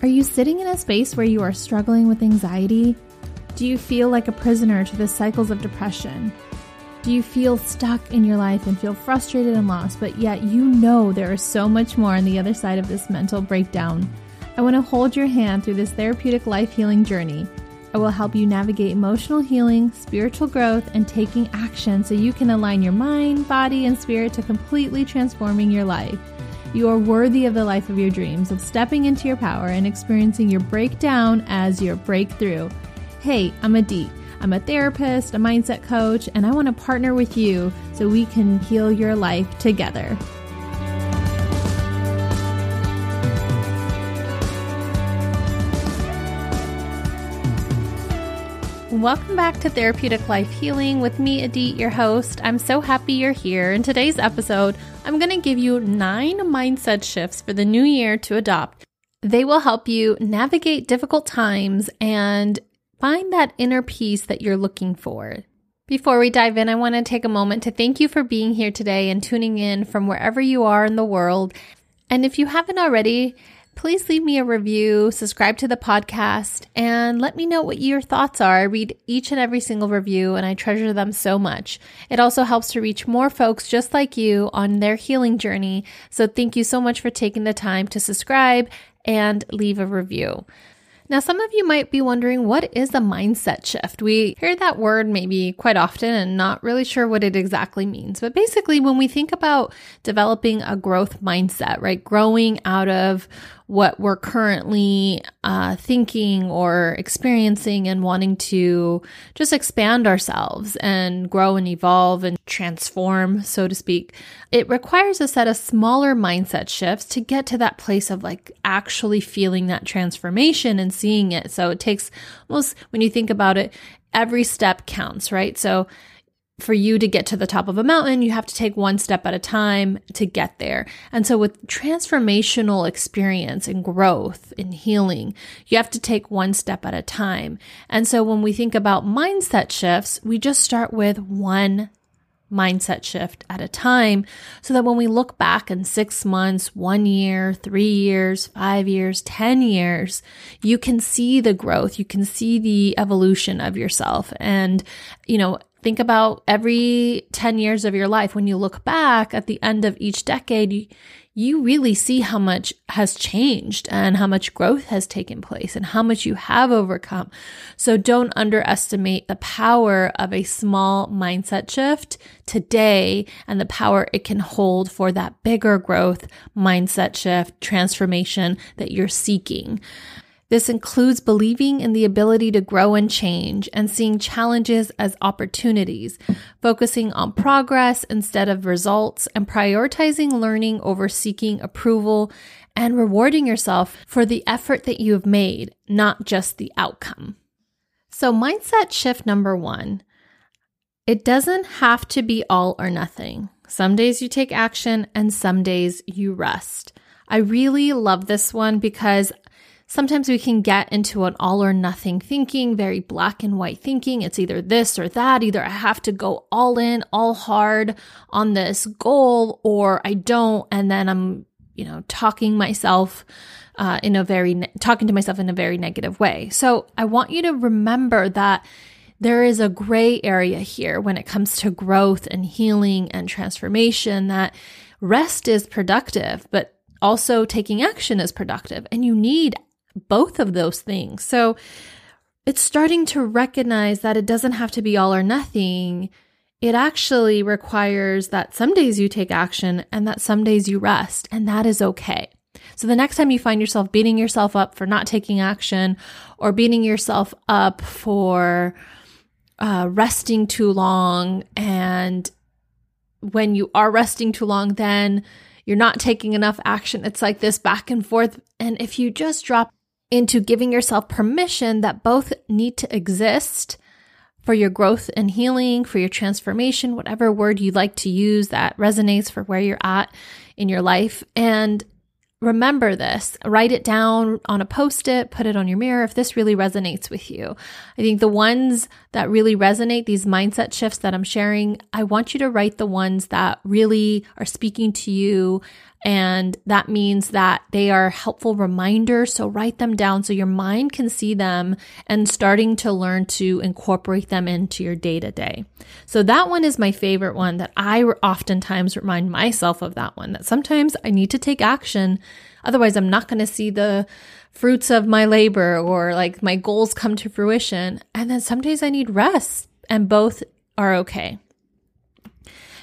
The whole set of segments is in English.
Are you sitting in a space where you are struggling with anxiety? Do you feel like a prisoner to the cycles of depression? Do you feel stuck in your life and feel frustrated and lost, but yet you know there is so much more on the other side of this mental breakdown? I want to hold your hand through this therapeutic life healing journey. I will help you navigate emotional healing, spiritual growth, and taking action so you can align your mind, body, and spirit to completely transforming your life. You are worthy of the life of your dreams, of stepping into your power and experiencing your breakdown as your breakthrough. Hey, I'm Adit. I'm a therapist, a mindset coach, and I want to partner with you so we can heal your life together. Welcome back to Therapeutic Life Healing with me, Adit, your host. I'm so happy you're here. In today's episode, I'm going to give you nine mindset shifts for the new year to adopt. They will help you navigate difficult times and Find that inner peace that you're looking for. Before we dive in, I want to take a moment to thank you for being here today and tuning in from wherever you are in the world. And if you haven't already, please leave me a review, subscribe to the podcast, and let me know what your thoughts are. I read each and every single review and I treasure them so much. It also helps to reach more folks just like you on their healing journey. So thank you so much for taking the time to subscribe and leave a review. Now, some of you might be wondering what is a mindset shift? We hear that word maybe quite often and not really sure what it exactly means. But basically, when we think about developing a growth mindset, right, growing out of what we're currently uh, thinking or experiencing and wanting to just expand ourselves and grow and evolve and transform, so to speak, it requires a set of smaller mindset shifts to get to that place of like actually feeling that transformation and seeing it. So it takes most, when you think about it, every step counts, right? So for you to get to the top of a mountain, you have to take one step at a time to get there. And so with transformational experience and growth and healing, you have to take one step at a time. And so when we think about mindset shifts, we just start with one mindset shift at a time so that when we look back in six months, one year, three years, five years, 10 years, you can see the growth. You can see the evolution of yourself. And, you know, Think about every 10 years of your life. When you look back at the end of each decade, you, you really see how much has changed and how much growth has taken place and how much you have overcome. So don't underestimate the power of a small mindset shift today and the power it can hold for that bigger growth mindset shift transformation that you're seeking. This includes believing in the ability to grow and change and seeing challenges as opportunities, focusing on progress instead of results, and prioritizing learning over seeking approval and rewarding yourself for the effort that you have made, not just the outcome. So, mindset shift number one it doesn't have to be all or nothing. Some days you take action and some days you rest. I really love this one because sometimes we can get into an all or nothing thinking, very black and white thinking. It's either this or that. Either I have to go all in, all hard on this goal, or I don't. And then I'm, you know, talking myself. Uh, in a very ne- talking to myself in a very negative way. So I want you to remember that there is a gray area here when it comes to growth and healing and transformation. That rest is productive, but also taking action is productive, and you need both of those things. So it's starting to recognize that it doesn't have to be all or nothing. It actually requires that some days you take action and that some days you rest, and that is okay. So the next time you find yourself beating yourself up for not taking action or beating yourself up for uh, resting too long, and when you are resting too long, then you're not taking enough action. It's like this back and forth. And if you just drop into giving yourself permission that both need to exist for your growth and healing, for your transformation, whatever word you like to use that resonates for where you're at in your life. And remember this, write it down on a post it, put it on your mirror if this really resonates with you. I think the ones that really resonate, these mindset shifts that I'm sharing, I want you to write the ones that really are speaking to you And that means that they are helpful reminders. So write them down so your mind can see them and starting to learn to incorporate them into your day to day. So that one is my favorite one that I oftentimes remind myself of that one that sometimes I need to take action. Otherwise, I'm not going to see the fruits of my labor or like my goals come to fruition. And then some days I need rest and both are okay.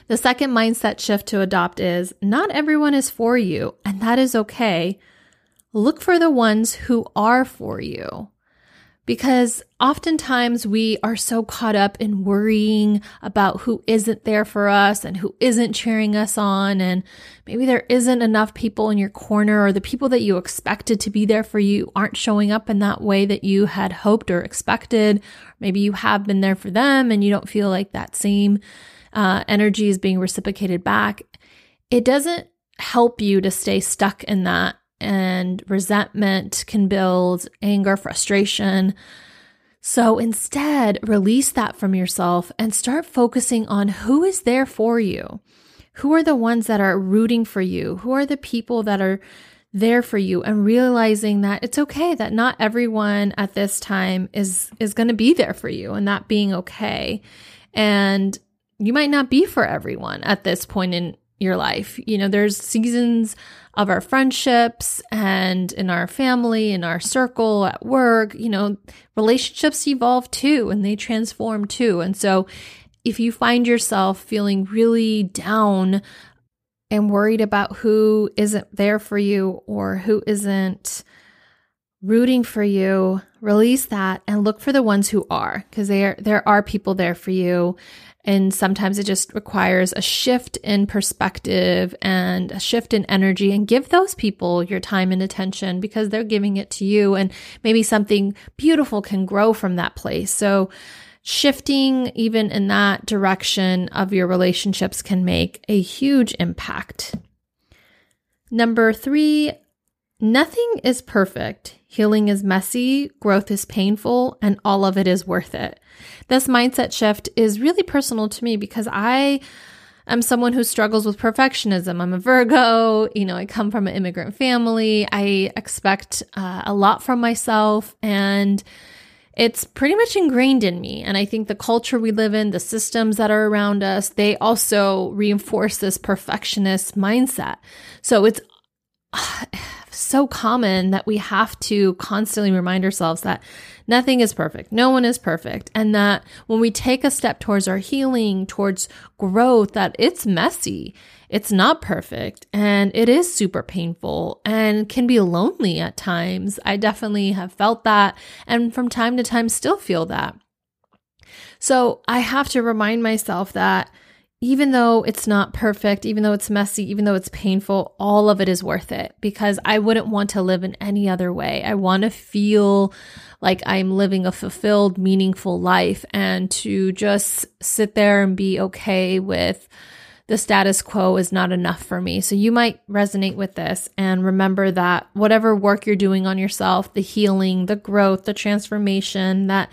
The second mindset shift to adopt is not everyone is for you, and that is okay. Look for the ones who are for you. Because oftentimes we are so caught up in worrying about who isn't there for us and who isn't cheering us on. And maybe there isn't enough people in your corner or the people that you expected to be there for you aren't showing up in that way that you had hoped or expected. Maybe you have been there for them and you don't feel like that same uh, energy is being reciprocated back. It doesn't help you to stay stuck in that and resentment can build anger, frustration. So instead, release that from yourself and start focusing on who is there for you. Who are the ones that are rooting for you? Who are the people that are there for you and realizing that it's okay that not everyone at this time is is going to be there for you and that being okay. And you might not be for everyone at this point in your life. You know, there's seasons of our friendships and in our family, in our circle, at work, you know, relationships evolve too and they transform too. And so if you find yourself feeling really down and worried about who isn't there for you or who isn't rooting for you, release that and look for the ones who are because there there are people there for you and sometimes it just requires a shift in perspective and a shift in energy and give those people your time and attention because they're giving it to you. And maybe something beautiful can grow from that place. So shifting even in that direction of your relationships can make a huge impact. Number three, nothing is perfect. Healing is messy, growth is painful, and all of it is worth it. This mindset shift is really personal to me because I am someone who struggles with perfectionism. I'm a Virgo, you know, I come from an immigrant family. I expect uh, a lot from myself and it's pretty much ingrained in me. And I think the culture we live in, the systems that are around us, they also reinforce this perfectionist mindset. So it's so common that we have to constantly remind ourselves that nothing is perfect. No one is perfect. And that when we take a step towards our healing, towards growth, that it's messy. It's not perfect and it is super painful and can be lonely at times. I definitely have felt that and from time to time still feel that. So I have to remind myself that even though it's not perfect, even though it's messy, even though it's painful, all of it is worth it because I wouldn't want to live in any other way. I want to feel like I'm living a fulfilled, meaningful life and to just sit there and be okay with the status quo is not enough for me. So you might resonate with this and remember that whatever work you're doing on yourself, the healing, the growth, the transformation, that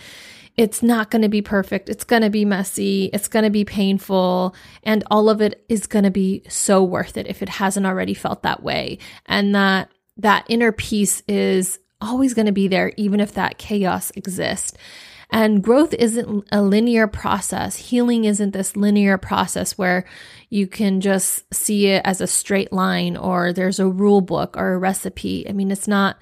it's not going to be perfect. It's going to be messy. It's going to be painful. And all of it is going to be so worth it if it hasn't already felt that way. And that, that inner peace is always going to be there, even if that chaos exists. And growth isn't a linear process. Healing isn't this linear process where you can just see it as a straight line or there's a rule book or a recipe. I mean, it's not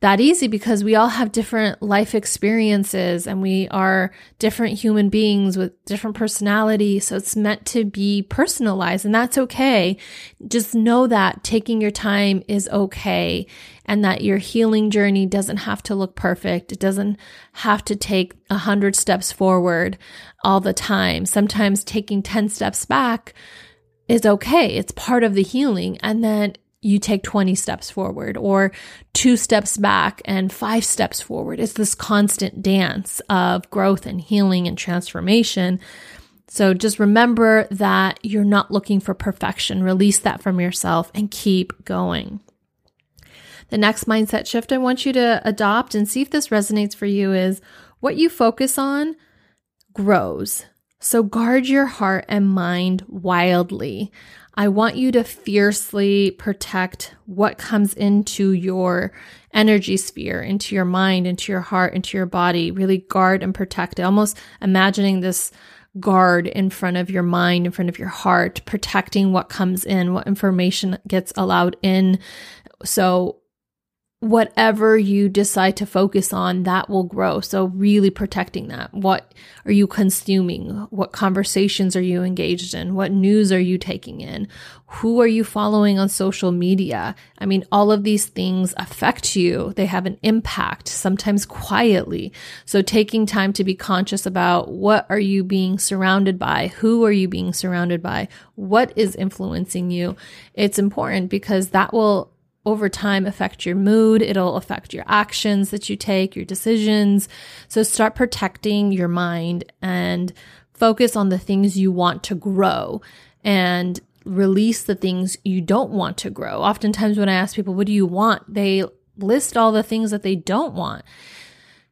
that easy because we all have different life experiences and we are different human beings with different personality. So it's meant to be personalized and that's okay. Just know that taking your time is okay and that your healing journey doesn't have to look perfect. It doesn't have to take a hundred steps forward all the time. Sometimes taking 10 steps back is okay. It's part of the healing. And then you take 20 steps forward or two steps back and five steps forward. It's this constant dance of growth and healing and transformation. So just remember that you're not looking for perfection. Release that from yourself and keep going. The next mindset shift I want you to adopt and see if this resonates for you is what you focus on grows. So guard your heart and mind wildly. I want you to fiercely protect what comes into your energy sphere, into your mind, into your heart, into your body. Really guard and protect it. Almost imagining this guard in front of your mind, in front of your heart, protecting what comes in, what information gets allowed in. So whatever you decide to focus on, that will grow. So, really protecting that. What are you consuming? What conversations are you engaged in? What news are you taking in? Who are you following on social media? I mean, all of these things affect you. They have an impact, sometimes quietly. So, taking time to be conscious about what are you being surrounded by? Who are you being surrounded by? What is influencing you? It's important because that will over time affect your mood. It'll affect your actions that you take, your decisions. So start protecting your mind and focus on the things you want to grow and release the things you don't want to grow. Oftentimes, when I ask people, what do you want? They list all the things that they don't want.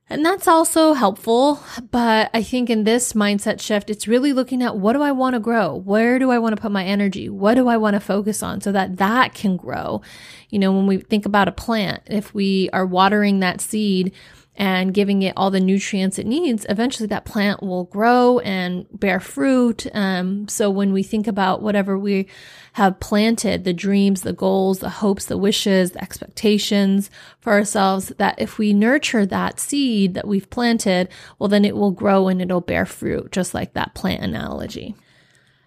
And that's also helpful. But I think in this mindset shift, it's really looking at what do I want to grow? Where do I want to put my energy? What do I want to focus on so that that can grow? You know, when we think about a plant, if we are watering that seed, and giving it all the nutrients it needs, eventually that plant will grow and bear fruit. Um, so when we think about whatever we have planted, the dreams, the goals, the hopes, the wishes, the expectations for ourselves, that if we nurture that seed that we've planted, well, then it will grow and it'll bear fruit, just like that plant analogy.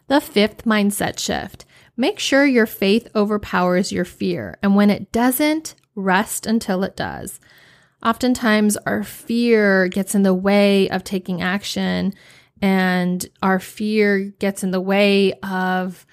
The fifth mindset shift. Make sure your faith overpowers your fear. And when it doesn't, rest until it does. Oftentimes, our fear gets in the way of taking action, and our fear gets in the way of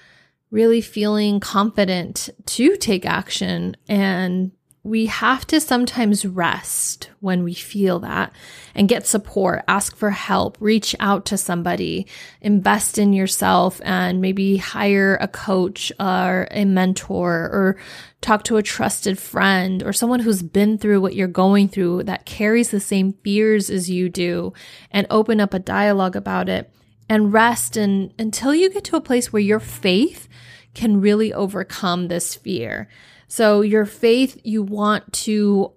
really feeling confident to take action and we have to sometimes rest when we feel that and get support, ask for help, reach out to somebody, invest in yourself, and maybe hire a coach or a mentor or talk to a trusted friend or someone who's been through what you're going through that carries the same fears as you do and open up a dialogue about it and rest and until you get to a place where your faith can really overcome this fear. So your faith, you want to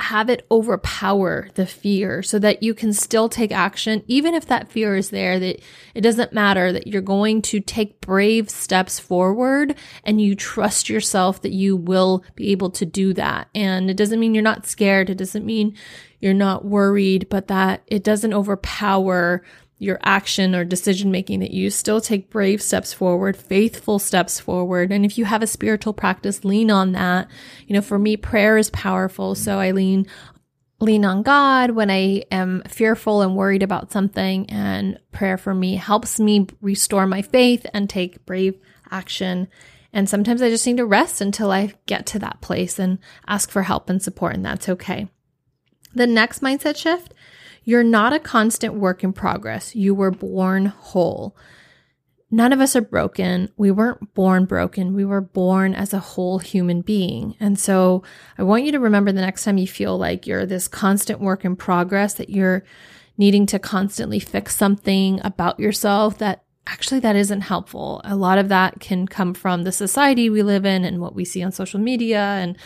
have it overpower the fear so that you can still take action, even if that fear is there, that it doesn't matter, that you're going to take brave steps forward and you trust yourself that you will be able to do that. And it doesn't mean you're not scared. It doesn't mean you're not worried, but that it doesn't overpower your action or decision making that you still take brave steps forward, faithful steps forward. And if you have a spiritual practice, lean on that. You know, for me, prayer is powerful. So I lean, lean on God when I am fearful and worried about something. And prayer for me helps me restore my faith and take brave action. And sometimes I just need to rest until I get to that place and ask for help and support. And that's okay. The next mindset shift you're not a constant work in progress. You were born whole. None of us are broken. We weren't born broken. We were born as a whole human being. And so I want you to remember the next time you feel like you're this constant work in progress, that you're needing to constantly fix something about yourself that actually that isn't helpful. A lot of that can come from the society we live in and what we see on social media and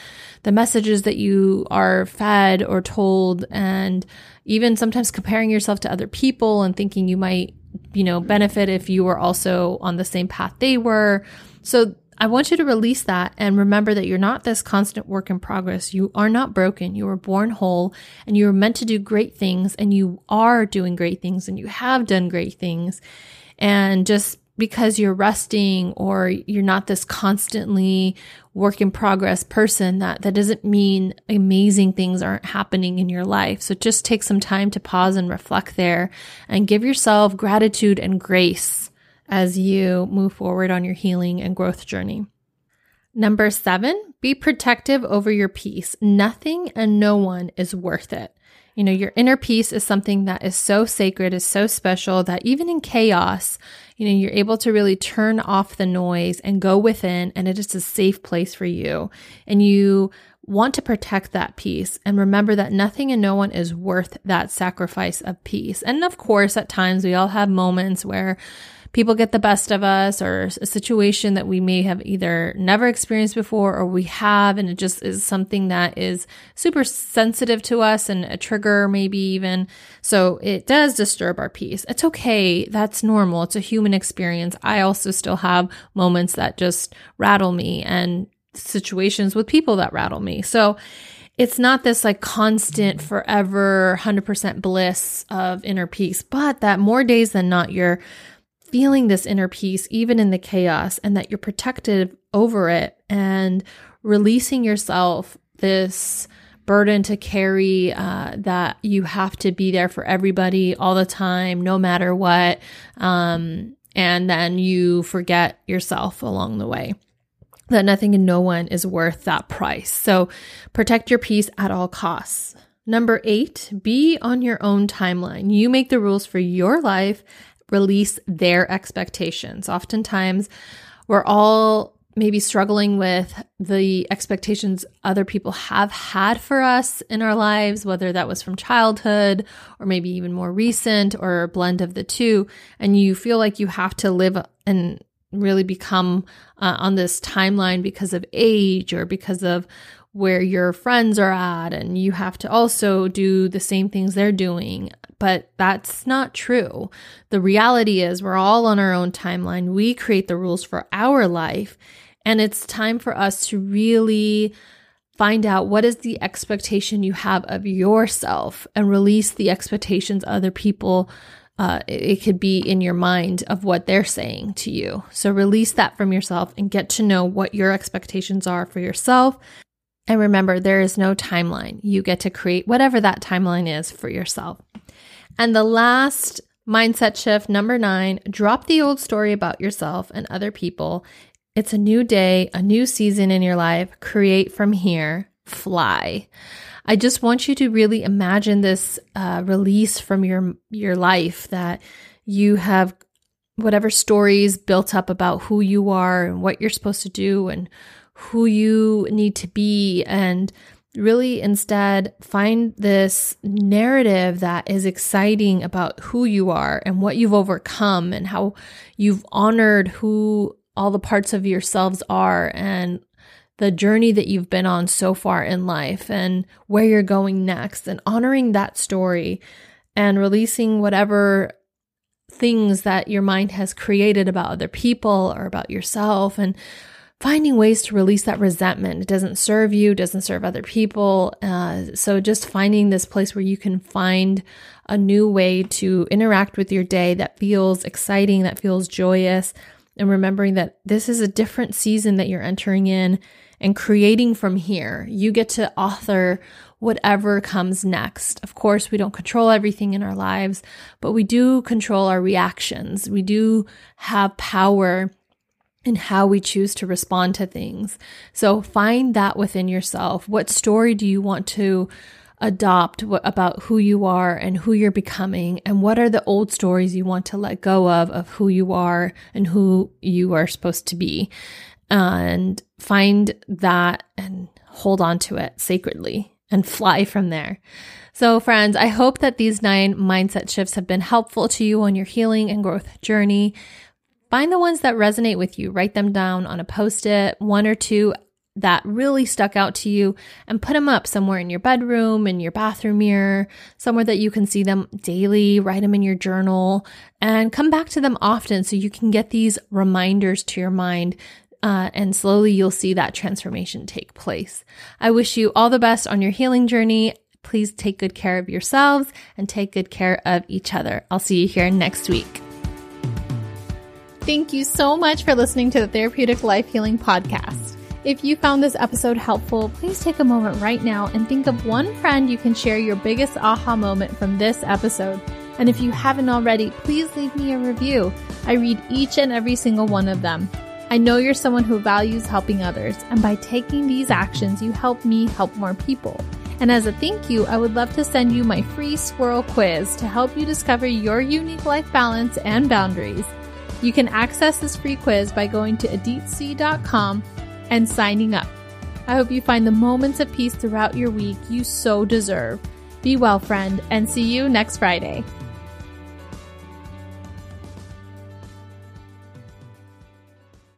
the messages that you are fed or told and even sometimes comparing yourself to other people and thinking you might, you know, benefit if you were also on the same path they were. So I want you to release that and remember that you're not this constant work in progress. You are not broken. You were born whole and you were meant to do great things and you are doing great things and you have done great things. And just because you're resting or you're not this constantly work in progress person that that doesn't mean amazing things aren't happening in your life. So just take some time to pause and reflect there and give yourself gratitude and grace as you move forward on your healing and growth journey. Number 7 be protective over your peace. Nothing and no one is worth it you know, your inner peace is something that is so sacred, is so special that even in chaos, you know, you're able to really turn off the noise and go within, and it is a safe place for you. And you want to protect that peace and remember that nothing and no one is worth that sacrifice of peace. And of course, at times we all have moments where people get the best of us or a situation that we may have either never experienced before or we have, and it just is something that is super sensitive to us and a trigger, maybe even. So it does disturb our peace. It's okay. That's normal. It's a human experience. I also still have moments that just rattle me and situations with people that rattle me. So it's not this like constant, forever, 100% bliss of inner peace, but that more days than not, you're feeling this inner peace, even in the chaos, and that you're protected over it and releasing yourself this burden to carry uh, that you have to be there for everybody all the time, no matter what. Um, and then you forget yourself along the way that nothing and no one is worth that price. So protect your peace at all costs. Number eight, be on your own timeline. You make the rules for your life, release their expectations. Oftentimes, we're all maybe struggling with the expectations other people have had for us in our lives, whether that was from childhood or maybe even more recent or a blend of the two. And you feel like you have to live and really become uh, on this timeline because of age or because of where your friends are at and you have to also do the same things they're doing but that's not true the reality is we're all on our own timeline we create the rules for our life and it's time for us to really find out what is the expectation you have of yourself and release the expectations other people uh, it could be in your mind of what they're saying to you. So release that from yourself and get to know what your expectations are for yourself. And remember, there is no timeline. You get to create whatever that timeline is for yourself. And the last mindset shift, number nine, drop the old story about yourself and other people. It's a new day, a new season in your life. Create from here, fly. I just want you to really imagine this uh, release from your your life that you have whatever stories built up about who you are and what you're supposed to do and who you need to be and really instead find this narrative that is exciting about who you are and what you've overcome and how you've honored who all the parts of yourselves are and the journey that you've been on so far in life and where you're going next, and honoring that story and releasing whatever things that your mind has created about other people or about yourself and finding ways to release that resentment. It doesn't serve you, doesn't serve other people. Uh, so just finding this place where you can find a new way to interact with your day that feels exciting, that feels joyous, and remembering that this is a different season that you're entering in and creating from here. You get to author whatever comes next. Of course, we don't control everything in our lives, but we do control our reactions. We do have power in how we choose to respond to things. So find that within yourself. What story do you want to adopt about who you are and who you're becoming and what are the old stories you want to let go of of who you are and who you are supposed to be and find that and hold on to it sacredly and fly from there. So, friends, I hope that these nine mindset shifts have been helpful to you on your healing and growth journey. Find the ones that resonate with you, write them down on a post it, one or two that really stuck out to you, and put them up somewhere in your bedroom, in your bathroom mirror, somewhere that you can see them daily. Write them in your journal and come back to them often so you can get these reminders to your mind uh, and slowly you'll see that transformation take place. I wish you all the best on your healing journey. Please take good care of yourselves and take good care of each other. I'll see you here next week. Thank you so much for listening to the Therapeutic Life Healing Podcast. If you found this episode helpful, please take a moment right now and think of one friend you can share your biggest aha moment from this episode. And if you haven't already, please leave me a review. I read each and every single one of them. I know you're someone who values helping others, and by taking these actions, you help me help more people. And as a thank you, I would love to send you my free squirrel quiz to help you discover your unique life balance and boundaries. You can access this free quiz by going to aditc.com and signing up. I hope you find the moments of peace throughout your week you so deserve. Be well, friend, and see you next Friday.